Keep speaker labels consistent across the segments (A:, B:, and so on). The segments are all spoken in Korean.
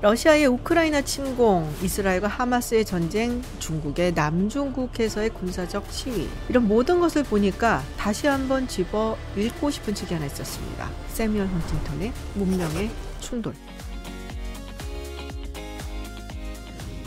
A: 러시아의 우크라이나 침공, 이스라엘과 하마스의 전쟁, 중국의 남중국해서의 군사적 시위 이런 모든 것을 보니까 다시 한번 집어 읽고 싶은 책이 하나 있었습니다. 세뮤얼 헌팅턴의 문명의 충돌.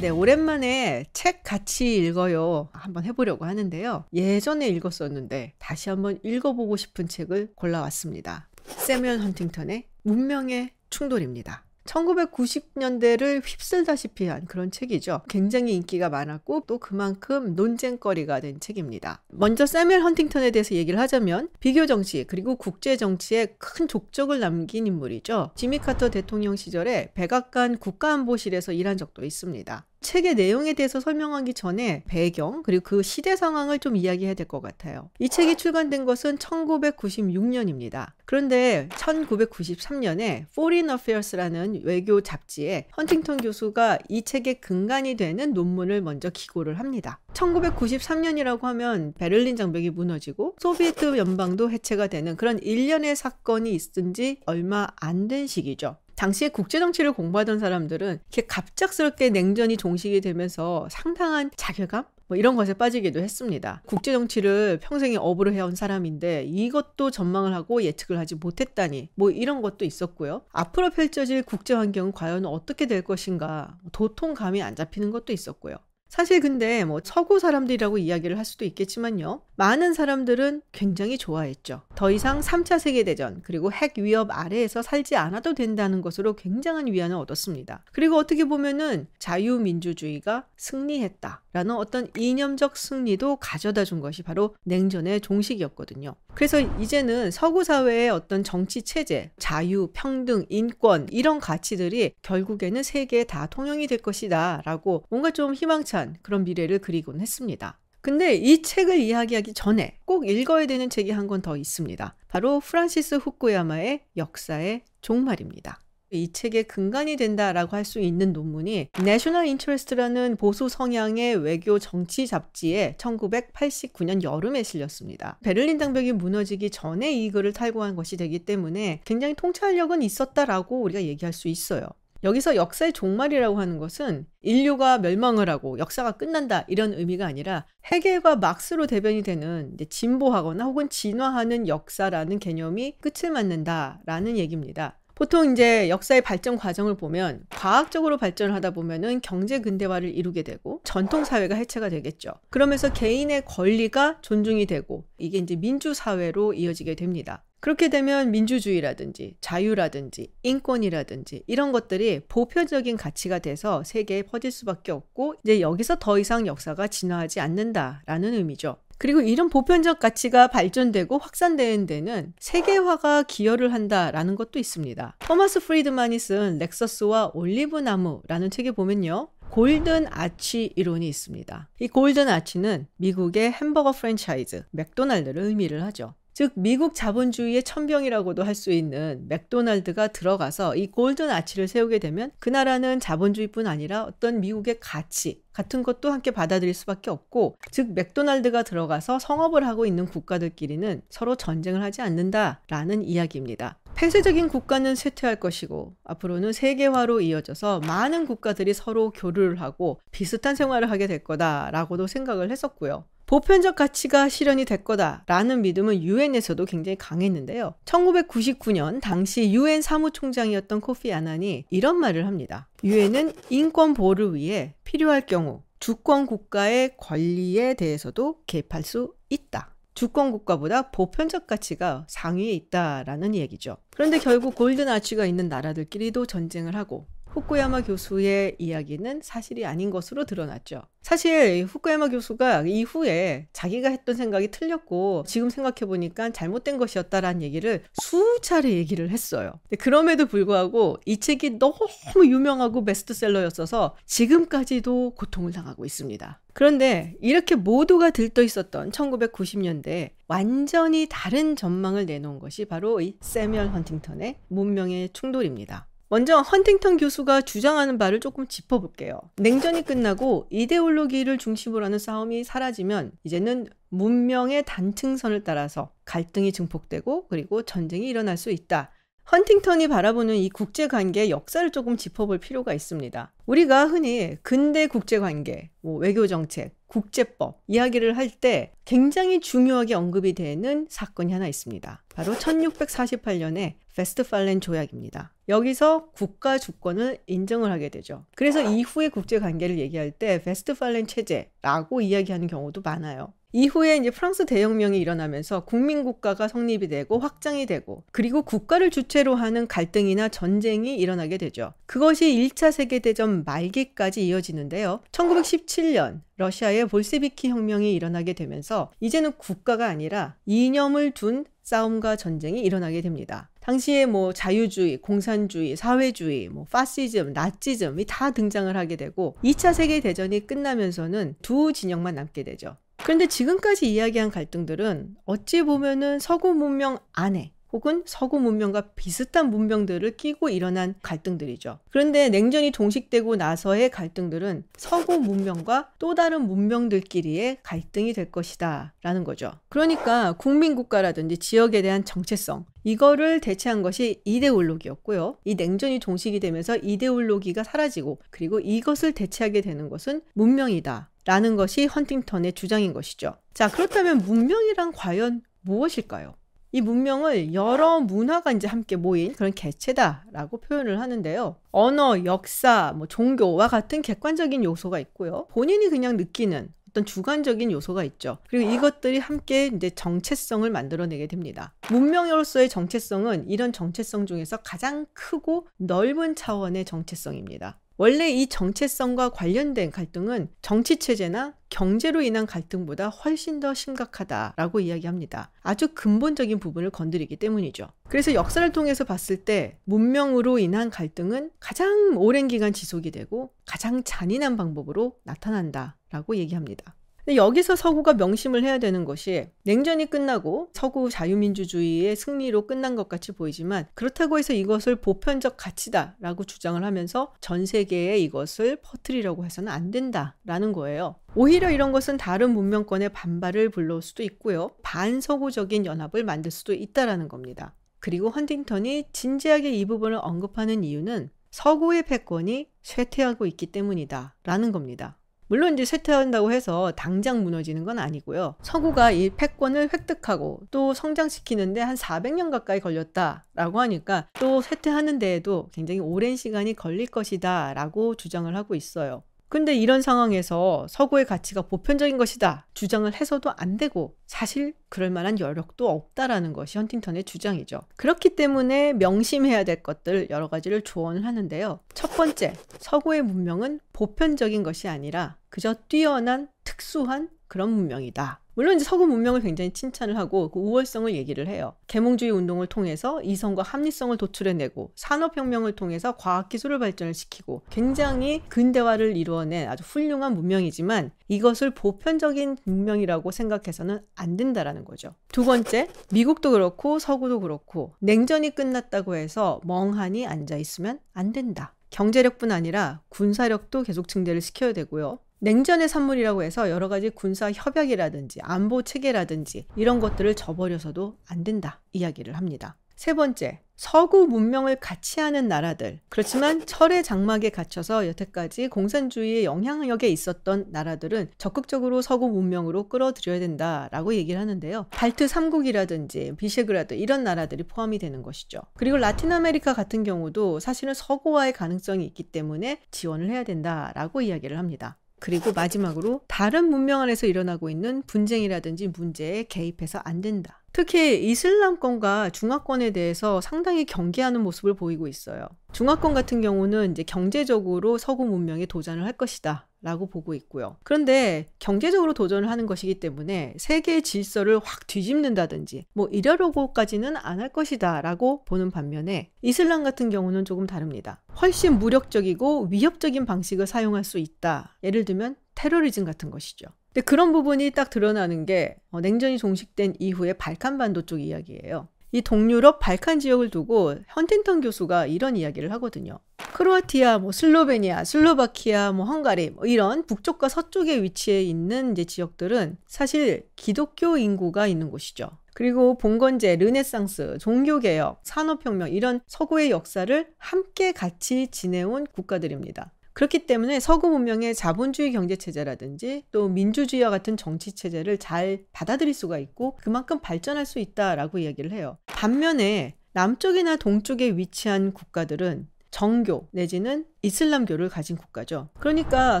A: 네, 오랜만에 책 같이 읽어요. 한번 해보려고 하는데요. 예전에 읽었었는데 다시 한번 읽어보고 싶은 책을 골라왔습니다. 세뮤얼 헌팅턴의 문명의 충돌입니다. 1990년대를 휩쓸다시피 한 그런 책이죠. 굉장히 인기가 많았고 또 그만큼 논쟁거리가 된 책입니다. 먼저 세뮤얼 헌팅턴에 대해서 얘기를 하자면 비교 정치 그리고 국제 정치에 큰 족적을 남긴 인물이죠. 지미 카터 대통령 시절에 백악관 국가안보실에서 일한 적도 있습니다. 책의 내용에 대해서 설명하기 전에 배경 그리고 그 시대 상황을 좀 이야기해야 될 것 같아요. 이 책이 출간된 것은 1996년입니다. 그런데 1993년에 Foreign Affairs라는 외교 잡지에 헌팅턴 교수가 이 책의 근간이 되는 논문을 먼저 기고를 합니다. 1993년이라고 하면 베를린 장벽이 무너지고 소비에트 연방도 해체가 되는 그런 일련의 사건이 있은 지 얼마 안 된 시기죠. 당시에 국제 정치를 공부하던 사람들은 이렇게 갑작스럽게 냉전이 종식이 되면서 상당한 자괴감? 뭐 이런 것에 빠지기도 했습니다. 국제 정치를 평생에 업으로 해온 사람인데 이것도 전망을 하고 예측을 하지 못했다니 뭐 이런 것도 있었고요. 앞으로 펼쳐질 국제 환경은 과연 어떻게 될 것인가 도통감이 안 잡히는 것도 있었고요. 사실 근데 뭐 서구 사람들이라고 이야기를 할 수도 있겠지만요. 많은 사람들은 굉장히 좋아했죠. 더 이상 3차 세계대전 그리고 핵 위협 아래에서 살지 않아도 된다는 것으로 굉장한 위안을 얻었습니다. 그리고 어떻게 보면은 자유민주주의가 승리했다라는 어떤 이념적 승리도 가져다 준 것이 바로 냉전의 종식이었거든요. 그래서 이제는 서구 사회의 어떤 정치 체제, 자유, 평등, 인권 이런 가치들이 결국에는 세계에 다 통용이 될 것이다라고 뭔가 좀 희망찬 그런 미래를 그리곤 했습니다. 근데 이 책을 이야기하기 전에 꼭 읽어야 되는 책이 한 권 더 있습니다. 바로 프란시스 후쿠야마의 역사의 종말입니다. 이 책의 근간이 된다라고 할 수 있는 논문이 National Interest라는 보수 성향의 외교 정치 잡지에 1989년 여름에 실렸습니다. 베를린 장벽이 무너지기 전에 이 글을 탈고한 것이 되기 때문에 굉장히 통찰력은 있었다라고 우리가 얘기할 수 있어요. 여기서 역사의 종말이라고 하는 것은 인류가 멸망을 하고 역사가 끝난다 이런 의미가 아니라 해겔과 막스로 대변이 되는 진보하거나 혹은 진화하는 역사라는 개념이 끝을 맞는다라는 얘기입니다. 보통 이제 역사의 발전 과정을 보면 과학적으로 발전을 하다 보면은 경제 근대화를 이루게 되고 전통 사회가 해체가 되겠죠. 그러면서 개인의 권리가 존중이 되고 이게 이제 민주 사회로 이어지게 됩니다. 그렇게 되면 민주주의라든지 자유라든지 인권이라든지 이런 것들이 보편적인 가치가 돼서 세계에 퍼질 수밖에 없고 이제 여기서 더 이상 역사가 진화하지 않는다라는 의미죠. 그리고 이런 보편적 가치가 발전되고 확산되는 데는 세계화가 기여를 한다라는 것도 있습니다. 토마스 프리드만이 쓴 렉서스와 올리브 나무라는 책에 보면요. Golden Arch 이론이 있습니다. 이 Golden Arch는 미국의 햄버거 프랜차이즈 맥도날드를 의미를 하죠. 즉 미국 자본주의의 첨병이라고도 할 수 있는 맥도날드가 들어가서 이 Golden Arch를 세우게 되면 그 나라는 자본주의뿐 아니라 어떤 미국의 가치 같은 것도 함께 받아들일 수밖에 없고 즉 맥도날드가 들어가서 성업을 하고 있는 국가들끼리는 서로 전쟁을 하지 않는다라는 이야기입니다. 폐쇄적인 국가는 쇠퇴할 것이고 앞으로는 세계화로 이어져서 많은 국가들이 서로 교류를 하고 비슷한 생활을 하게 될 거다라고도 생각을 했었고요. 보편적 가치가 실현이 될 거다라는 믿음은 유엔에서도 굉장히 강했는데요. 1999년 당시 유엔 사무총장이었던 코피 아난이 이런 말을 합니다. 유엔은 인권 보호를 위해 필요할 경우 주권 국가의 권리에 대해서도 개입할 수 있다. 주권 국가보다 보편적 가치가 상위에 있다라는 얘기죠. 그런데 결국 골든 아치가 있는 나라들끼리도 전쟁을 하고 후쿠야마 교수의 이야기는 사실이 아닌 것으로 드러났죠. 사실 후쿠야마 교수가 이후에 자기가 했던 생각이 틀렸고 지금 생각해 보니까 잘못된 것이었다라는 얘기를 수차례 얘기를 했어요. 그럼에도 불구하고 이 책이 너무 유명하고 베스트셀러였어서 지금까지도 고통을 당하고 있습니다. 그런데 이렇게 모두가 들떠 있었던 1990년대에 완전히 다른 전망을 내놓은 것이 바로 이 세뮤얼 헌팅턴의 문명의 충돌입니다. 먼저 헌팅턴 교수가 주장하는 바를 조금 짚어볼게요. 냉전이 끝나고 이데올로기를 중심으로 하는 싸움이 사라지면 이제는 문명의 단층선을 따라서 갈등이 증폭되고 그리고 전쟁이 일어날 수 있다. 헌팅턴이 바라보는 이 국제 관계의 역사를 조금 짚어볼 필요가 있습니다. 우리가 흔히 근대 국제 관계, 뭐 외교 정책, 국제법 이야기를 할 때 굉장히 중요하게 언급이 되는 사건이 하나 있습니다. 바로 1648년에 베스트팔렌 조약입니다. 여기서 국가 주권을 인정을 하게 되죠. 그래서 이후의 국제 관계를 얘기할 때 베스트팔렌 체제라고 이야기하는 경우도 많아요. 이후에 이제 프랑스 대혁명이 일어나면서 국민 국가가 성립이 되고 확장이 되고 그리고 국가를 주체로 하는 갈등이나 전쟁이 일어나게 되죠. 그것이 1차 세계 대전 말기까지 이어지는데요. 1917년 러시아의 볼세비키 혁명이 일어나게 되면서 이제는 국가가 아니라 이념을 둔 싸움과 전쟁이 일어나게 됩니다. 당시에 뭐 자유주의, 공산주의, 사회주의, 뭐 파시즘, 나치즘이 다 등장을 하게 되고 2차 세계 대전이 끝나면서는 두 진영만 남게 되죠. 그런데 지금까지 이야기한 갈등들은 어찌 보면은 서구 문명 안에 혹은 서구 문명과 비슷한 문명들을 끼고 일어난 갈등들이죠. 그런데 냉전이 종식되고 나서의 갈등들은 서구 문명과 또 다른 문명들끼리의 갈등이 될 것이다. 라는 거죠. 그러니까 국민국가라든지 지역에 대한 정체성, 이거를 대체한 것이 이데올로기였고요. 이 냉전이 종식이 되면서 이데올로기가 사라지고 그리고 이것을 대체하게 되는 것은 문명이다. 라는 것이 헌팅턴의 주장인 것이죠. 자, 그렇다면 문명이란 과연 무엇일까요? 이 문명을 여러 문화가 이제 함께 모인 그런 개체다라고 표현을 하는데요. 언어, 역사, 뭐 종교와 같은 객관적인 요소가 있고요. 본인이 그냥 느끼는 어떤 주관적인 요소가 있죠. 그리고 이것들이 함께 이제 정체성을 만들어내게 됩니다. 문명으로서의 정체성은 이런 정체성 중에서 가장 크고 넓은 차원의 정체성입니다. 원래 이 정체성과 관련된 갈등은 정치 체제나 경제로 인한 갈등보다 훨씬 더 심각하다라고 이야기합니다. 아주 근본적인 부분을 건드리기 때문이죠. 그래서 역사를 통해서 봤을 때 문명으로 인한 갈등은 가장 오랜 기간 지속이 되고 가장 잔인한 방법으로 나타난다라고 얘기합니다. 여기서 서구가 명심을 해야 되는 것이 냉전이 끝나고 서구 자유민주주의의 승리로 끝난 것 같이 보이지만 그렇다고 해서 이것을 보편적 가치다라고 주장을 하면서 전 세계에 이것을 퍼뜨리려고 해서는 안 된다라는 거예요. 오히려 이런 것은 다른 문명권의 반발을 불러올 수도 있고요. 반서구적인 연합을 만들 수도 있다라는 겁니다. 그리고 헌팅턴이 진지하게 이 부분을 언급하는 이유는 서구의 패권이 쇠퇴하고 있기 때문이다 라는 겁니다. 물론 이제 쇠퇴한다고 해서 당장 무너지는 건 아니고요. 서구가 이 패권을 획득하고 또 성장시키는데 한 400년 가까이 걸렸다라고 하니까 또 쇠퇴하는 데에도 굉장히 오랜 시간이 걸릴 것이다 라고 주장을 하고 있어요. 근데 이런 상황에서 서구의 가치가 보편적인 것이다 주장을 해서도 안 되고 사실 그럴 만한 여력도 없다라는 것이 헌팅턴의 주장이죠. 그렇기 때문에 명심해야 될 것들 여러 가지를 조언을 하는데요. 첫 번째, 서구의 문명은 보편적인 것이 아니라 그저 뛰어난 특수한 그런 문명이다. 물론 이제 서구 문명을 굉장히 칭찬을 하고 그 우월성을 얘기를 해요. 계몽주의 운동을 통해서 이성과 합리성을 도출해내고 산업혁명을 통해서 과학기술을 발전을 시키고 굉장히 근대화를 이루어낸 아주 훌륭한 문명이지만 이것을 보편적인 문명이라고 생각해서는 안 된다라는 거죠. 두 번째, 미국도 그렇고 서구도 그렇고 냉전이 끝났다고 해서 멍하니 앉아 있으면 안 된다. 경제력뿐 아니라 군사력도 계속 증대를 시켜야 되고요. 냉전의 산물이라고 해서 여러 가지 군사 협약이라든지 안보 체계라든지 이런 것들을 저버려서도 안 된다 이야기를 합니다. 세 번째, 서구 문명을 같이 하는 나라들. 그렇지만 철의 장막에 갇혀서 여태까지 공산주의의 영향력에 있었던 나라들은 적극적으로 서구 문명으로 끌어들여야 된다라고 얘기를 하는데요. 발트 3국이라든지 비셰그라드 이런 나라들이 포함이 되는 것이죠. 그리고 라틴 아메리카 같은 경우도 사실은 서구화의 가능성이 있기 때문에 지원을 해야 된다라고 이야기를 합니다. 그리고 마지막으로 다른 문명 안에서 일어나고 있는 분쟁이라든지 문제에 개입해서 안 된다. 특히 이슬람권과 중화권에 대해서 상당히 경계하는 모습을 보이고 있어요. 중화권 같은 경우는 이제 경제적으로 서구 문명에 도전을 할 것이다. 라고 보고 있고요. 그런데 경제적으로 도전을 하는 것이기 때문에 세계의 질서를 확 뒤집는다든지 뭐 이러려고까지는 안 할 것이다 라고 보는 반면에 이슬람 같은 경우는 조금 다릅니다. 훨씬 무력적이고 위협적인 방식을 사용할 수 있다. 예를 들면 테러리즘 같은 것이죠. 근데 그런 부분이 딱 드러나는 게 어, 냉전이 종식된 이후에 발칸반도 쪽 이야기예요. 이 동유럽 발칸 지역을 두고 헌팅턴 교수가 이런 이야기를 하거든요. 크로아티아, 뭐 슬로베니아, 슬로바키아, 뭐 헝가리 뭐 이런 북쪽과 서쪽에 위치해 있는 이제 지역들은 사실 기독교 인구가 있는 곳이죠. 그리고 봉건제, 르네상스, 종교개혁, 산업혁명 이런 서구의 역사를 함께 같이 지내온 국가들입니다. 그렇기 때문에 서구 문명의 자본주의 경제 체제라든지 또 민주주의와 같은 정치 체제를 잘 받아들일 수가 있고 그만큼 발전할 수 있다라고 이야기를 해요. 반면에 남쪽이나 동쪽에 위치한 국가들은 정교 내지는 이슬람교를 가진 국가죠. 그러니까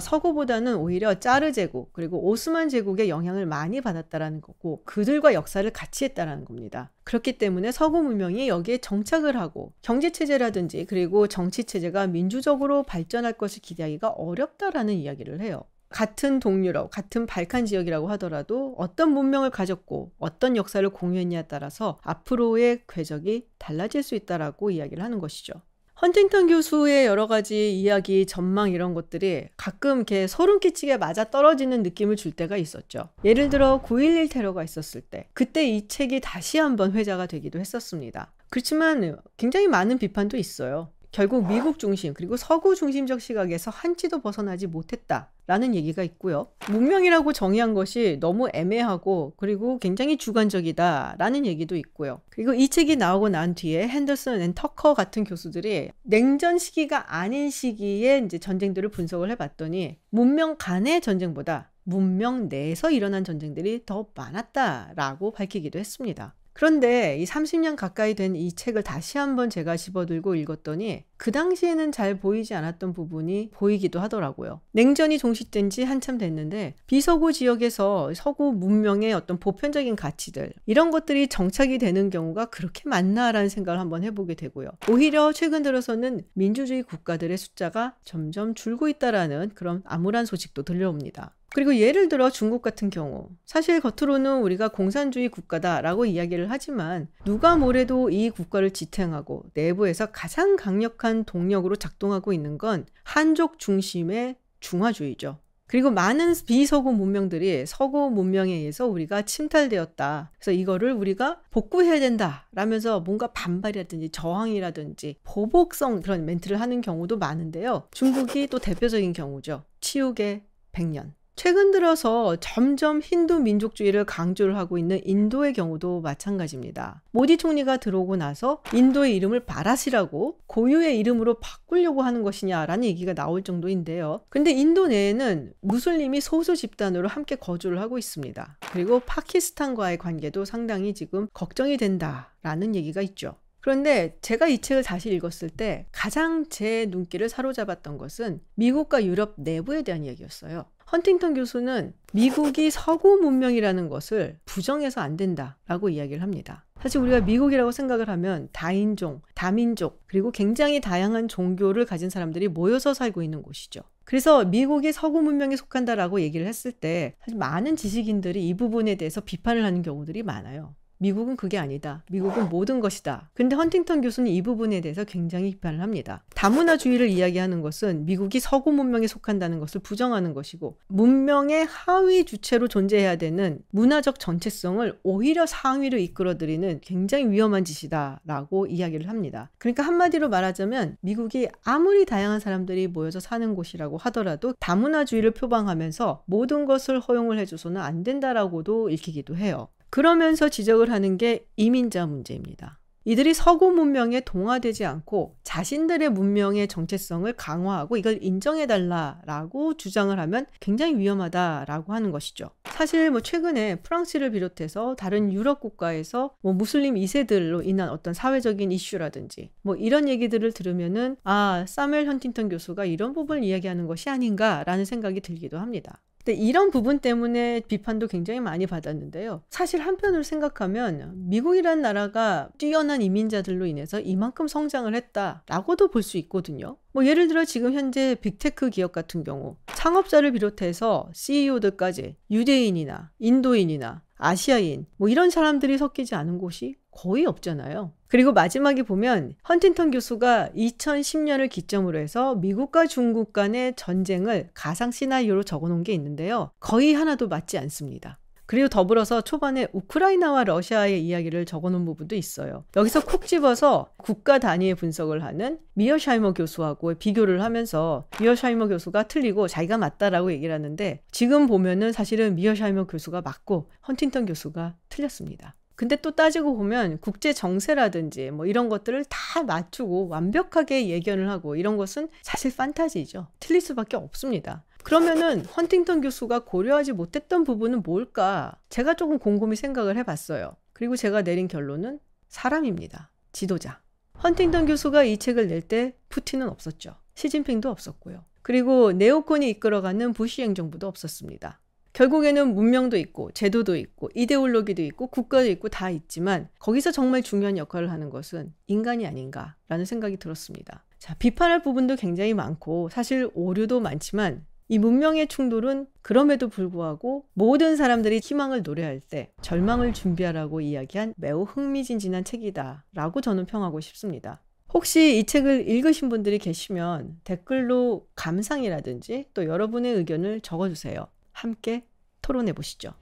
A: 서구보다는 오히려 짜르 제국 그리고 오스만 제국의 영향을 많이 받았다라는 거고 그들과 역사를 같이 했다라는 겁니다. 그렇기 때문에 서구 문명이 여기에 정착을 하고 경제 체제라든지 그리고 정치 체제가 민주적으로 발전할 것을 기대하기가 어렵다라는 이야기를 해요. 같은 동유럽, 같은 발칸 지역이라고 하더라도 어떤 문명을 가졌고 어떤 역사를 공유했냐에 따라서 앞으로의 궤적이 달라질 수 있다라고 이야기를 하는 것이죠. 헌팅턴 교수의 여러 가지 이야기, 전망 이런 것들이 가끔 이렇게 소름 끼치게 맞아 떨어지는 느낌을 줄 때가 있었죠. 예를 들어 9.11 테러가 있었을 때 그때 이 책이 다시 한번 회자가 되기도 했었습니다. 그렇지만 굉장히 많은 비판도 있어요. 결국 미국 중심 그리고 서구 중심적 시각에서 한치도 벗어나지 못했다라는 얘기가 있고요. 문명이라고 정의한 것이 너무 애매하고 그리고 굉장히 주관적이다라는 얘기도 있고요. 그리고 이 책이 나오고 난 뒤에 핸더슨 and 터커 같은 교수들이 냉전 시기가 아닌 시기에 이제 전쟁들을 분석을 해봤더니 문명 간의 전쟁보다 문명 내에서 일어난 전쟁들이 더 많았다라고 밝히기도 했습니다. 그런데 이 30년 가까이 된 이 책을 다시 한번 제가 집어들고 읽었더니 그 당시에는 잘 보이지 않았던 부분이 보이기도 하더라고요. 냉전이 종식된 지 한참 됐는데 비서구 지역에서 서구 문명의 어떤 보편적인 가치들 이런 것들이 정착이 되는 경우가 그렇게 많나라는 생각을 한번 해보게 되고요. 오히려 최근 들어서는 민주주의 국가들의 숫자가 점점 줄고 있다라는 그런 암울한 소식도 들려옵니다. 그리고 예를 들어 중국 같은 경우 사실 겉으로는 우리가 공산주의 국가다라고 이야기를 하지만 누가 뭐래도 이 국가를 지탱하고 내부에서 가장 강력한 동력으로 작동하고 있는 건 한족 중심의 중화주의죠. 그리고 많은 비서구 문명들이 서구 문명에 의해서 우리가 침탈되었다. 그래서 이거를 우리가 복구해야 된다. 라면서 뭔가 반발이라든지 저항이라든지 보복성 그런 멘트를 하는 경우도 많은데요. 중국이 또 대표적인 경우죠. 치욕의 100년. 최근 들어서 점점 힌두 민족주의를 강조를 하고 있는 인도의 경우도 마찬가지입니다. 모디 총리가 들어오고 나서 인도의 이름을 바라시라고 고유의 이름으로 바꾸려고 하는 것이냐라는 얘기가 나올 정도인데요. 근데 인도 내에는 무슬림이 소수 집단으로 함께 거주를 하고 있습니다. 그리고 파키스탄과의 관계도 상당히 지금 걱정이 된다라는 얘기가 있죠. 그런데 제가 이 책을 다시 읽었을 때 가장 제 눈길을 사로잡았던 것은 미국과 유럽 내부에 대한 이야기였어요. 헌팅턴 교수는 미국이 서구 문명이라는 것을 부정해서 안 된다라고 이야기를 합니다. 사실 우리가 미국이라고 생각을 하면 다인종, 다민족, 그리고 굉장히 다양한 종교를 가진 사람들이 모여서 살고 있는 곳이죠. 그래서 미국이 서구 문명에 속한다라고 얘기를 했을 때 사실 많은 지식인들이 이 부분에 대해서 비판을 하는 경우들이 많아요. 미국은 그게 아니다. 미국은 모든 것이다. 근데 헌팅턴 교수는 이 부분에 대해서 굉장히 비판을 합니다. 다문화주의를 이야기하는 것은 미국이 서구 문명에 속한다는 것을 부정하는 것이고 문명의 하위 주체로 존재해야 되는 문화적 전체성을 오히려 상위로 이끌어들이는 굉장히 위험한 짓이다라고 이야기를 합니다. 그러니까 한마디로 말하자면 미국이 아무리 다양한 사람들이 모여서 사는 곳이라고 하더라도 다문화주의를 표방하면서 모든 것을 허용을 해줘서는 안 된다라고도 읽히기도 해요. 그러면서 지적을 하는 게 이민자 문제입니다. 이들이 서구 문명에 동화되지 않고 자신들의 문명의 정체성을 강화하고 이걸 인정해달라라고 주장을 하면 굉장히 위험하다라고 하는 것이죠. 사실 뭐 최근에 프랑스를 비롯해서 다른 유럽 국가에서 뭐 무슬림 2세들로 인한 어떤 사회적인 이슈라든지 뭐 이런 얘기들을 들으면은 아, 사멜 헌팅턴 교수가 이런 부분을 이야기하는 것이 아닌가라는 생각이 들기도 합니다. 근데 이런 부분 때문에 비판도 굉장히 많이 받았는데요. 사실 한편으로 생각하면 미국이라는 나라가 뛰어난 이민자들로 인해서 이만큼 성장을 했다라고도 볼 수 있거든요. 뭐 예를 들어 지금 현재 빅테크 기업 같은 경우 창업자를 비롯해서 CEO들까지 유대인이나 인도인이나 아시아인 뭐 이런 사람들이 섞이지 않은 곳이 거의 없잖아요. 그리고 마지막에 보면 헌팅턴 교수가 2010년을 기점으로 해서 미국과 중국 간의 전쟁을 가상 시나리오로 적어 놓은 게 있는데요. 거의 하나도 맞지 않습니다. 그리고 더불어서 초반에 우크라이나와 러시아의 이야기를 적어 놓은 부분도 있어요. 여기서 콕 집어서 국가 단위의 분석을 하는 미어샤이머 교수하고 비교를 하면서 미어샤이머 교수가 틀리고 자기가 맞다라고 얘기를 하는데 지금 보면은 사실은 미어샤이머 교수가 맞고 헌팅턴 교수가 틀렸습니다. 근데 또 따지고 보면 국제 정세라든지 뭐 이런 것들을 다 맞추고 완벽하게 예견을 하고 이런 것은 사실 판타지죠. 틀릴 수밖에 없습니다. 그러면은 헌팅턴 교수가 고려하지 못했던 부분은 뭘까? 제가 조금 곰곰이 생각을 해봤어요. 그리고 제가 내린 결론은 사람입니다. 지도자. 헌팅턴 교수가 이 책을 낼 때 푸틴은 없었죠. 시진핑도 없었고요. 그리고 네오콘이 이끌어가는 부시 행정부도 없었습니다. 결국에는 문명도 있고 제도도 있고 이데올로기도 있고 국가도 있고 다 있지만 거기서 정말 중요한 역할을 하는 것은 인간이 아닌가라는 생각이 들었습니다. 자, 비판할 부분도 굉장히 많고 사실 오류도 많지만 이 문명의 충돌은 그럼에도 불구하고 모든 사람들이 희망을 노래할 때 절망을 준비하라고 이야기한 매우 흥미진진한 책이다라고 저는 평하고 싶습니다. 혹시 이 책을 읽으신 분들이 계시면 댓글로 감상이라든지 또 여러분의 의견을 적어주세요. 함께 토론해 보시죠.